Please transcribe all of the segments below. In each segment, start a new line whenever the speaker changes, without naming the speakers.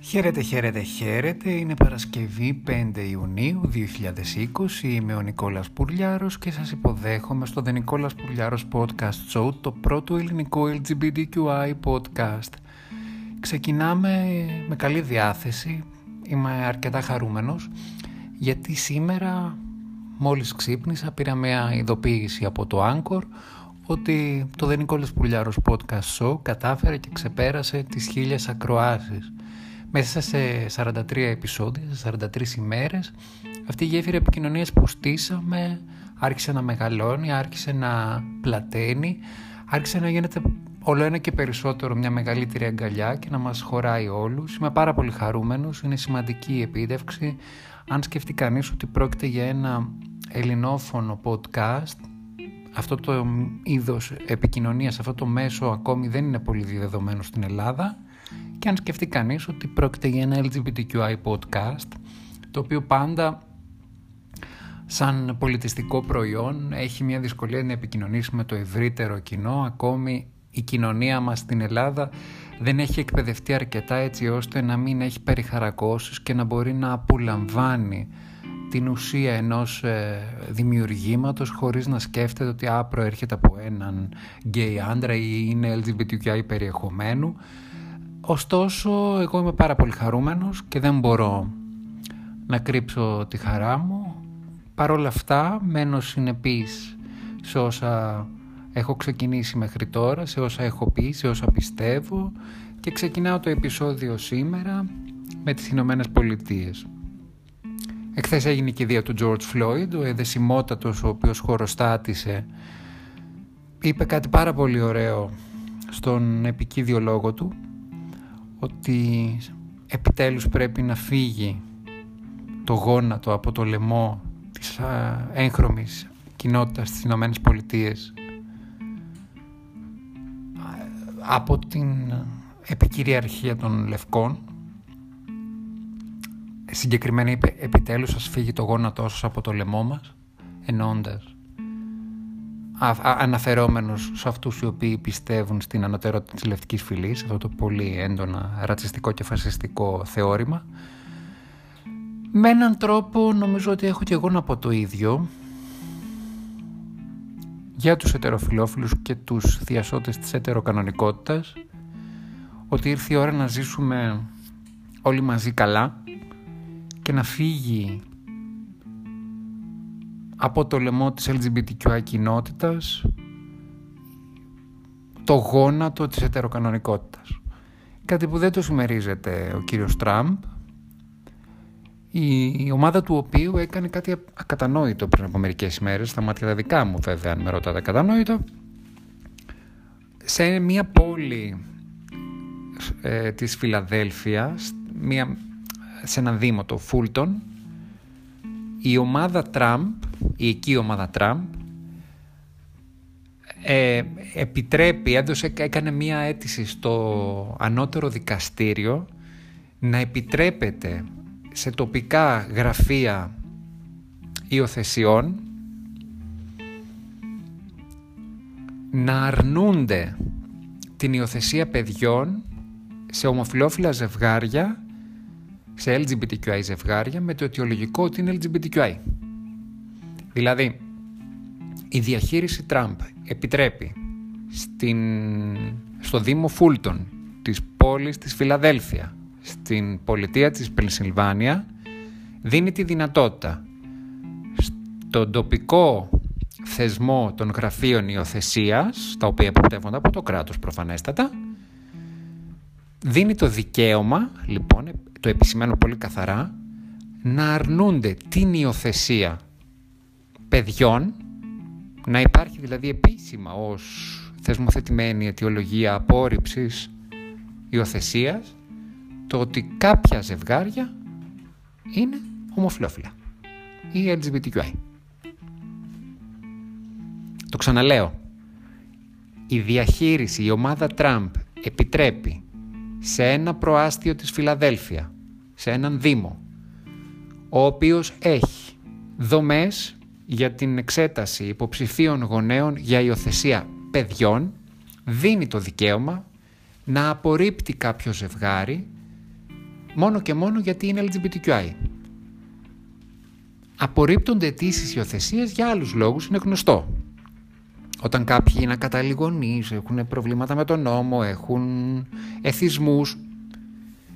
Χαίρετε, χαίρετε, χαίρετε. Είναι Παρασκευή 5 Ιουνίου 2020. Είμαι ο Νικόλας Πουρλιάρος και σας υποδέχομαι στο The Νικόλας Πουρλιάρος Podcast Show, το πρώτο ελληνικό LGBTQI podcast. Ξεκινάμε με καλή διάθεση. Είμαι αρκετά χαρούμενος γιατί σήμερα μόλις ξύπνησα πήρα μια ειδοποίηση από το Anchor ότι το The Νικόλας Πουρλιάρος Podcast Show κατάφερε και ξεπέρασε τις χίλιες ακροάσεις. Μέσα σε 43 επεισόδια, σε 43 ημέρες, αυτή η γέφυρα επικοινωνίας που στήσαμε άρχισε να μεγαλώνει, άρχισε να πλαταίνει, άρχισε να γίνεται όλο ένα και περισσότερο μια μεγαλύτερη αγκαλιά και να μας χωράει όλους. Είμαι πάρα πολύ χαρούμενος, είναι σημαντική η επίτευξη. Αν σκεφτεί κανείς ότι πρόκειται για ένα ελληνόφωνο podcast, αυτό το είδος επικοινωνίας, αυτό το μέσο ακόμη δεν είναι πολύ διδεδομένο στην Ελλάδα, και αν σκεφτεί κανείς ότι πρόκειται για ένα LGBTQI podcast το οποίο πάντα σαν πολιτιστικό προϊόν έχει μια δυσκολία να επικοινωνήσει με το ευρύτερο κοινό. Ακόμη η κοινωνία μας στην Ελλάδα δεν έχει εκπαιδευτεί αρκετά έτσι ώστε να μην έχει περιχαρακώσεις και να μπορεί να απολαμβάνει την ουσία ενός ε, δημιουργήματος χωρίς να σκέφτεται ότι α, προέρχεται από έναν γκέι άντρα ή είναι LGBTQI περιεχομένου Ωστόσο, εγώ είμαι πάρα πολύ χαρούμενος και δεν μπορώ να κρύψω τη χαρά μου. Παρ' όλα αυτά, μένω συνεπής σε όσα έχω ξεκινήσει μέχρι τώρα, σε όσα έχω πει, σε όσα πιστεύω και ξεκινάω το επεισόδιο σήμερα με τις Ηνωμένες Πολιτείες. Εχθές έγινε και η δία του George Floyd, ο εδεσιμότατος ο οποίος χωροστάτησε είπε κάτι πάρα πολύ ωραίο στον επικίδιο λόγο του ότι επιτέλους πρέπει να φύγει το γόνατο από το λαιμό της έγχρωμης κοινότητας στις Ηνωμένες Πολιτείες από την επικυριαρχία των Λευκών. Συγκεκριμένα είπε επιτέλους ας φύγει το γόνατό σας από το λαιμό μας ενώντας αναφερόμενος σε αυτούς οι οποίοι πιστεύουν στην ανωτερότητα της λευτικής φυλής, αυτό το πολύ έντονα ρατσιστικό και φασιστικό θεώρημα. Με έναν τρόπο νομίζω ότι έχω και εγώ να πω το ίδιο για τους ετεροφιλόφιλους και τους θειασότες της ετεροκανονικότητας ότι ήρθε η ώρα να ζήσουμε όλοι μαζί καλά και να φύγει από το λαιμό της LGBTQI κοινότητας το γόνατο της ετεροκανονικότητας. Κάτι που δεν το συμμερίζεται ο κύριος Τραμπ, η ομάδα του οποίου έκανε κάτι ακατανόητο πριν από μερικές ημέρες, στα μάτια τα δικά μου βέβαια αν με ρωτάτε ακατανόητο, σε μια πόλη ε, της Φιλαδέλφειας, μια, σε ένα δήμο το Φούλτον, η ομάδα Τραμπ η εκεί ομάδα Τραμπ ε, επιτρέπει, έδωσε, έκανε μία αίτηση στο ανώτερο δικαστήριο να επιτρέπεται σε τοπικά γραφεία υιοθεσιών να αρνούνται την υιοθεσία παιδιών σε ομοφιλόφιλα ζευγάρια, σε LGBTQI ζευγάρια, με το αιτιολογικό ότι είναι LGBTQI. Δηλαδή, η διαχείριση Τραμπ επιτρέπει στην, στο Δήμο Φούλτον της πόλης της Φιλαδέλφια, στην πολιτεία της Πενσιλβάνια, δίνει τη δυνατότητα στον τοπικό θεσμό των γραφείων υιοθεσίας, τα οποία εποπτεύονται από το κράτος προφανέστατα, δίνει το δικαίωμα, λοιπόν, το επισημαίνω πολύ καθαρά, να αρνούνται την υιοθεσία παιδιών, να υπάρχει δηλαδή επίσημα ως θεσμοθετημένη αιτιολογία απόρριψης υιοθεσίας το ότι κάποια ζευγάρια είναι ομοφιλόφιλα ή LGBTQI. Το ξαναλέω. Η διαχείριση, η ομάδα Τραμπ επιτρέπει σε ένα προάστιο της Φιλαδέλφια, σε έναν δήμο, ο οποίος έχει δομές για την εξέταση υποψηφίων γονέων για υιοθεσία παιδιών δίνει το δικαίωμα να απορρίπτει κάποιο ζευγάρι μόνο και μόνο γιατί είναι LGBTQI. Απορρίπτονται αιτήσεις υιοθεσίας για άλλους λόγους, είναι γνωστό. Όταν κάποιοι είναι ακαταλληγωνείς, έχουν προβλήματα με τον νόμο, έχουν εθισμούς.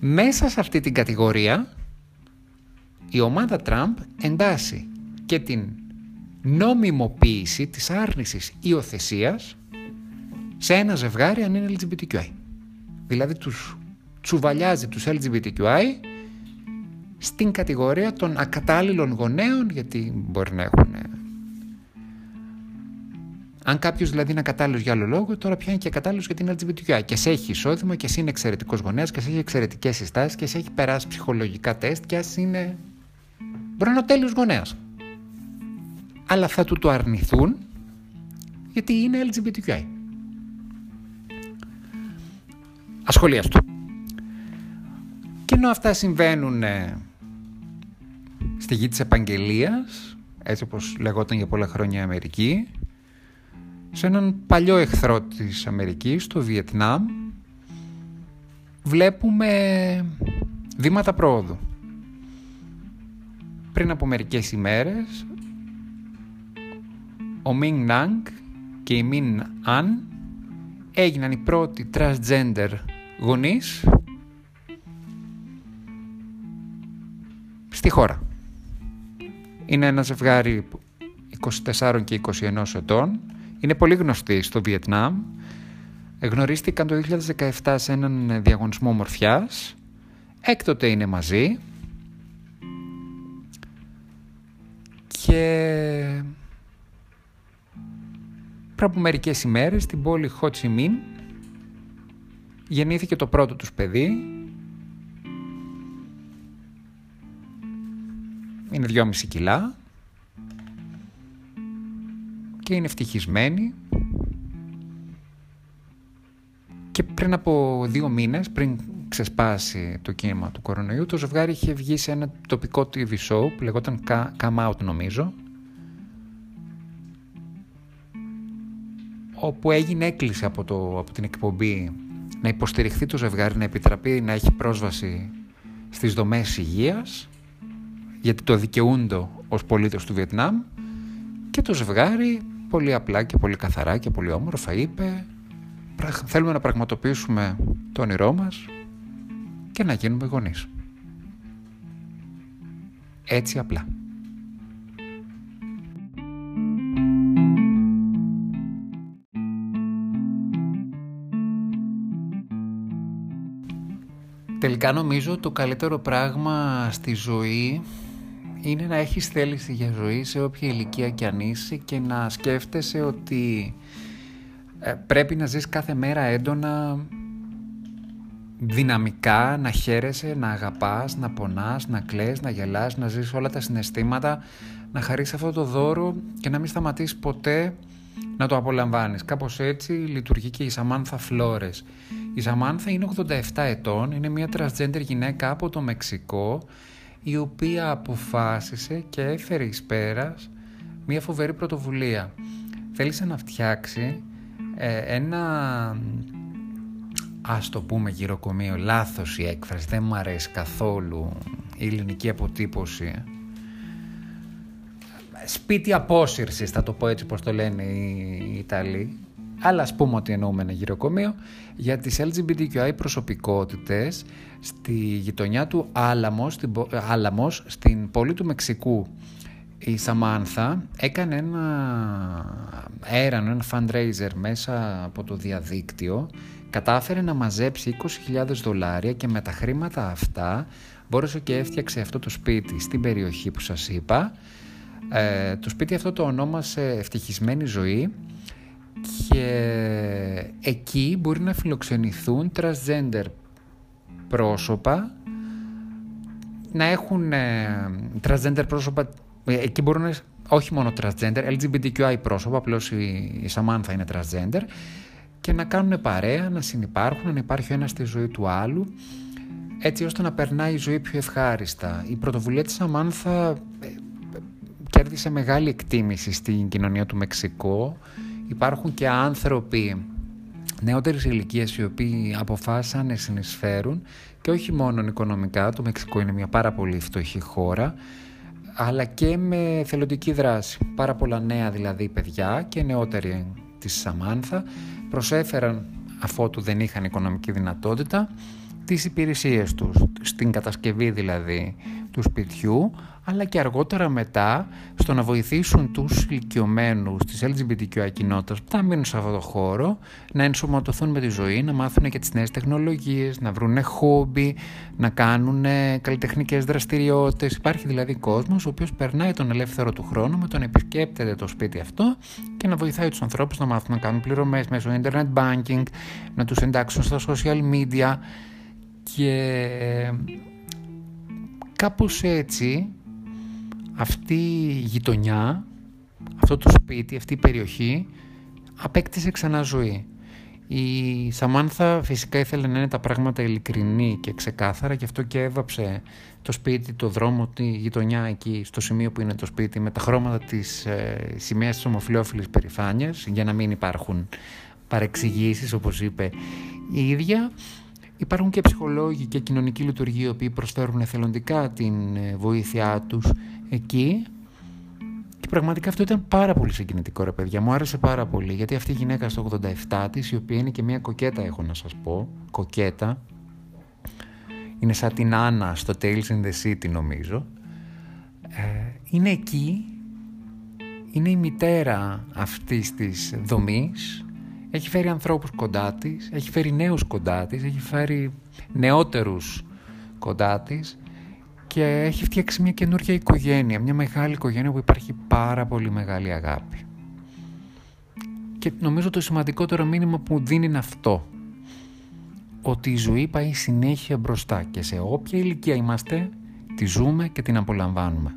Μέσα σε αυτή την κατηγορία η ομάδα Τραμπ εντάσσει και την νόμιμοποίηση της άρνησης υιοθεσίας σε ένα ζευγάρι αν είναι LGBTQI. Δηλαδή τους τσουβαλιάζει τους LGBTQI στην κατηγορία των ακατάλληλων γονέων γιατί μπορεί να έχουν αν κάποιος δηλαδή είναι κατάλληλο για άλλο λόγο, τώρα πια είναι και κατάλληλο γιατί είναι LGBTQI. Και σε έχει εισόδημα και εσύ είναι εξαιρετικός γονέας και σε έχει εξαιρετικές συστάσεις και σε έχει περάσει ψυχολογικά τεστ και ας είναι. Μπορεί να είναι ο τέλειος γονέας. Αλλά θα του το αρνηθούν γιατί είναι LGBTQI. Ασχολίαστο. Και ενώ αυτά συμβαίνουν ε, στη γη της επαγγελίας, έτσι όπως λεγόταν για πολλά χρόνια η Αμερική, σε έναν παλιό εχθρό της Αμερικής, το Βιετνάμ, βλέπουμε βήματα πρόοδου. Πριν από μερικές ημέρες, ο Μινγκ Νάγκ και η Μιν Αν έγιναν οι πρώτοι transgender γονείς στη χώρα. Είναι ένα ζευγάρι 24 και 21 ετών είναι πολύ γνωστή στο Βιετνάμ. Γνωρίστηκαν το 2017 σε έναν διαγωνισμό μορφιάς. Έκτοτε είναι μαζί. Και πριν από μερικές ημέρες στην πόλη Χοτσιμίν γεννήθηκε το πρώτο τους παιδί. Είναι 2,5 κιλά. Και είναι ευτυχισμένοι και πριν από δύο μήνες, πριν ξεσπάσει το κίνημα του κορονοϊού, το ζευγάρι είχε βγει σε ένα τοπικό TV show που λεγόταν Come Out νομίζω όπου έγινε έκκληση από, το, από την εκπομπή να υποστηριχθεί το ζευγάρι, να επιτραπεί να έχει πρόσβαση στις δομές υγείας γιατί το δικαιούνται ως πολίτες του Βιετνάμ και το ζευγάρι πολύ απλά και πολύ καθαρά και πολύ όμορφα είπε θέλουμε να πραγματοποιήσουμε το όνειρό μας και να γίνουμε γονείς. Έτσι απλά. Τελικά νομίζω το καλύτερο πράγμα στη ζωή είναι να έχεις θέληση για ζωή σε όποια ηλικία κι αν είσαι και να σκέφτεσαι ότι ε, πρέπει να ζεις κάθε μέρα έντονα δυναμικά, να χαίρεσαι, να αγαπάς, να πονάς, να κλαις, να γελάς, να ζεις όλα τα συναισθήματα, να χαρείς αυτό το δώρο και να μην σταματήσεις ποτέ να το απολαμβάνεις. Κάπως έτσι λειτουργεί και η Σαμάνθα Φλόρες. Η Σαμάνθα είναι 87 ετών, είναι μια transgender γυναίκα από το Μεξικό η οποία αποφάσισε και έφερε εις πέρας μια φοβερή πρωτοβουλία. Θέλησε να φτιάξει ε, ένα ας το πούμε γυροκομείο, λάθος η έκφραση, δεν μου αρέσει καθόλου η ελληνική αποτύπωση. Σπίτι απόσυρσης θα το πω έτσι πως το λένε οι Ιταλοί αλλά ας πούμε ότι εννοούμε ένα γυροκομείο για τις LGBTQI προσωπικότητες στη γειτονιά του Άλαμος, στην, Άλαμος, στην πόλη του Μεξικού. Η Σαμάνθα έκανε ένα έρανο, ένα fundraiser μέσα από το διαδίκτυο, κατάφερε να μαζέψει 20.000 δολάρια και με τα χρήματα αυτά μπόρεσε και έφτιαξε αυτό το σπίτι στην περιοχή που σας είπα. Ε, το σπίτι αυτό το ονόμασε Ευτυχισμένη Ζωή και εκεί μπορεί να φιλοξενηθούν transgender πρόσωπα να έχουν ε, transgender πρόσωπα ε, εκεί μπορούν να όχι μόνο transgender, LGBTQI πρόσωπα, απλώς η, η Samantha είναι transgender και να κάνουν παρέα, να συνεπάρχουν, να υπάρχει ο ένας στη ζωή του άλλου έτσι ώστε να περνάει η ζωή πιο ευχάριστα. Η πρωτοβουλία της Samantha ε, κέρδισε μεγάλη εκτίμηση στην κοινωνία του Μεξικού Υπάρχουν και άνθρωποι νεότερες ηλικίε οι οποίοι αποφάσισαν να συνεισφέρουν και όχι μόνο οικονομικά, το Μεξικό είναι μια πάρα πολύ φτωχή χώρα, αλλά και με θελοντική δράση. Πάρα πολλά νέα δηλαδή παιδιά και νεότεροι της Σαμάνθα προσέφεραν αφότου δεν είχαν οικονομική δυνατότητα τις υπηρεσίες τους, στην κατασκευή δηλαδή του σπιτιού, αλλά και αργότερα μετά στο να βοηθήσουν τους ηλικιωμένους της LGBTQI κοινότητας που θα μείνουν σε αυτό το χώρο, να ενσωματωθούν με τη ζωή, να μάθουν και τις νέες τεχνολογίες, να βρουν χόμπι, να κάνουν καλλιτεχνικές δραστηριότητες. Υπάρχει δηλαδή κόσμος ο οποίος περνάει τον ελεύθερο του χρόνο με τον επισκέπτεται το σπίτι αυτό και να βοηθάει τους ανθρώπους να μάθουν να κάνουν πληρωμές μέσω internet banking, να τους εντάξουν στα social media και κάπως έτσι αυτή η γειτονιά, αυτό το σπίτι, αυτή η περιοχή απέκτησε ξανά ζωή. Η Σαμάνθα φυσικά ήθελε να είναι τα πράγματα ειλικρινή και ξεκάθαρα και αυτό και έβαψε το σπίτι, το δρόμο, τη γειτονιά εκεί στο σημείο που είναι το σπίτι με τα χρώματα της ε, σημαίας της ομοφιλόφιλης περηφάνειας για να μην υπάρχουν παρεξηγήσεις όπως είπε η ίδια Υπάρχουν και ψυχολόγοι και κοινωνικοί λειτουργοί οι οποίοι προσφέρουν εθελοντικά την ε, βοήθειά τους εκεί. Και πραγματικά αυτό ήταν πάρα πολύ συγκινητικό ρε παιδιά, μου άρεσε πάρα πολύ γιατί αυτή η γυναίκα στο 87 της η οποία είναι και μια κοκέτα έχω να σας πω, κοκέτα. Είναι σαν την Άννα στο Tales in the City νομίζω. Ε, είναι εκεί. Είναι η μητέρα αυτής της δομής έχει φέρει ανθρώπους κοντά της, έχει φέρει νέους κοντά της, έχει φέρει νεότερους κοντά της και έχει φτιάξει μια καινούργια οικογένεια, μια μεγάλη οικογένεια που υπάρχει πάρα πολύ μεγάλη αγάπη. Και νομίζω το σημαντικότερο μήνυμα που μου δίνει είναι αυτό. Ότι η ζωή πάει συνέχεια μπροστά και σε όποια ηλικία είμαστε τη ζούμε και την απολαμβάνουμε.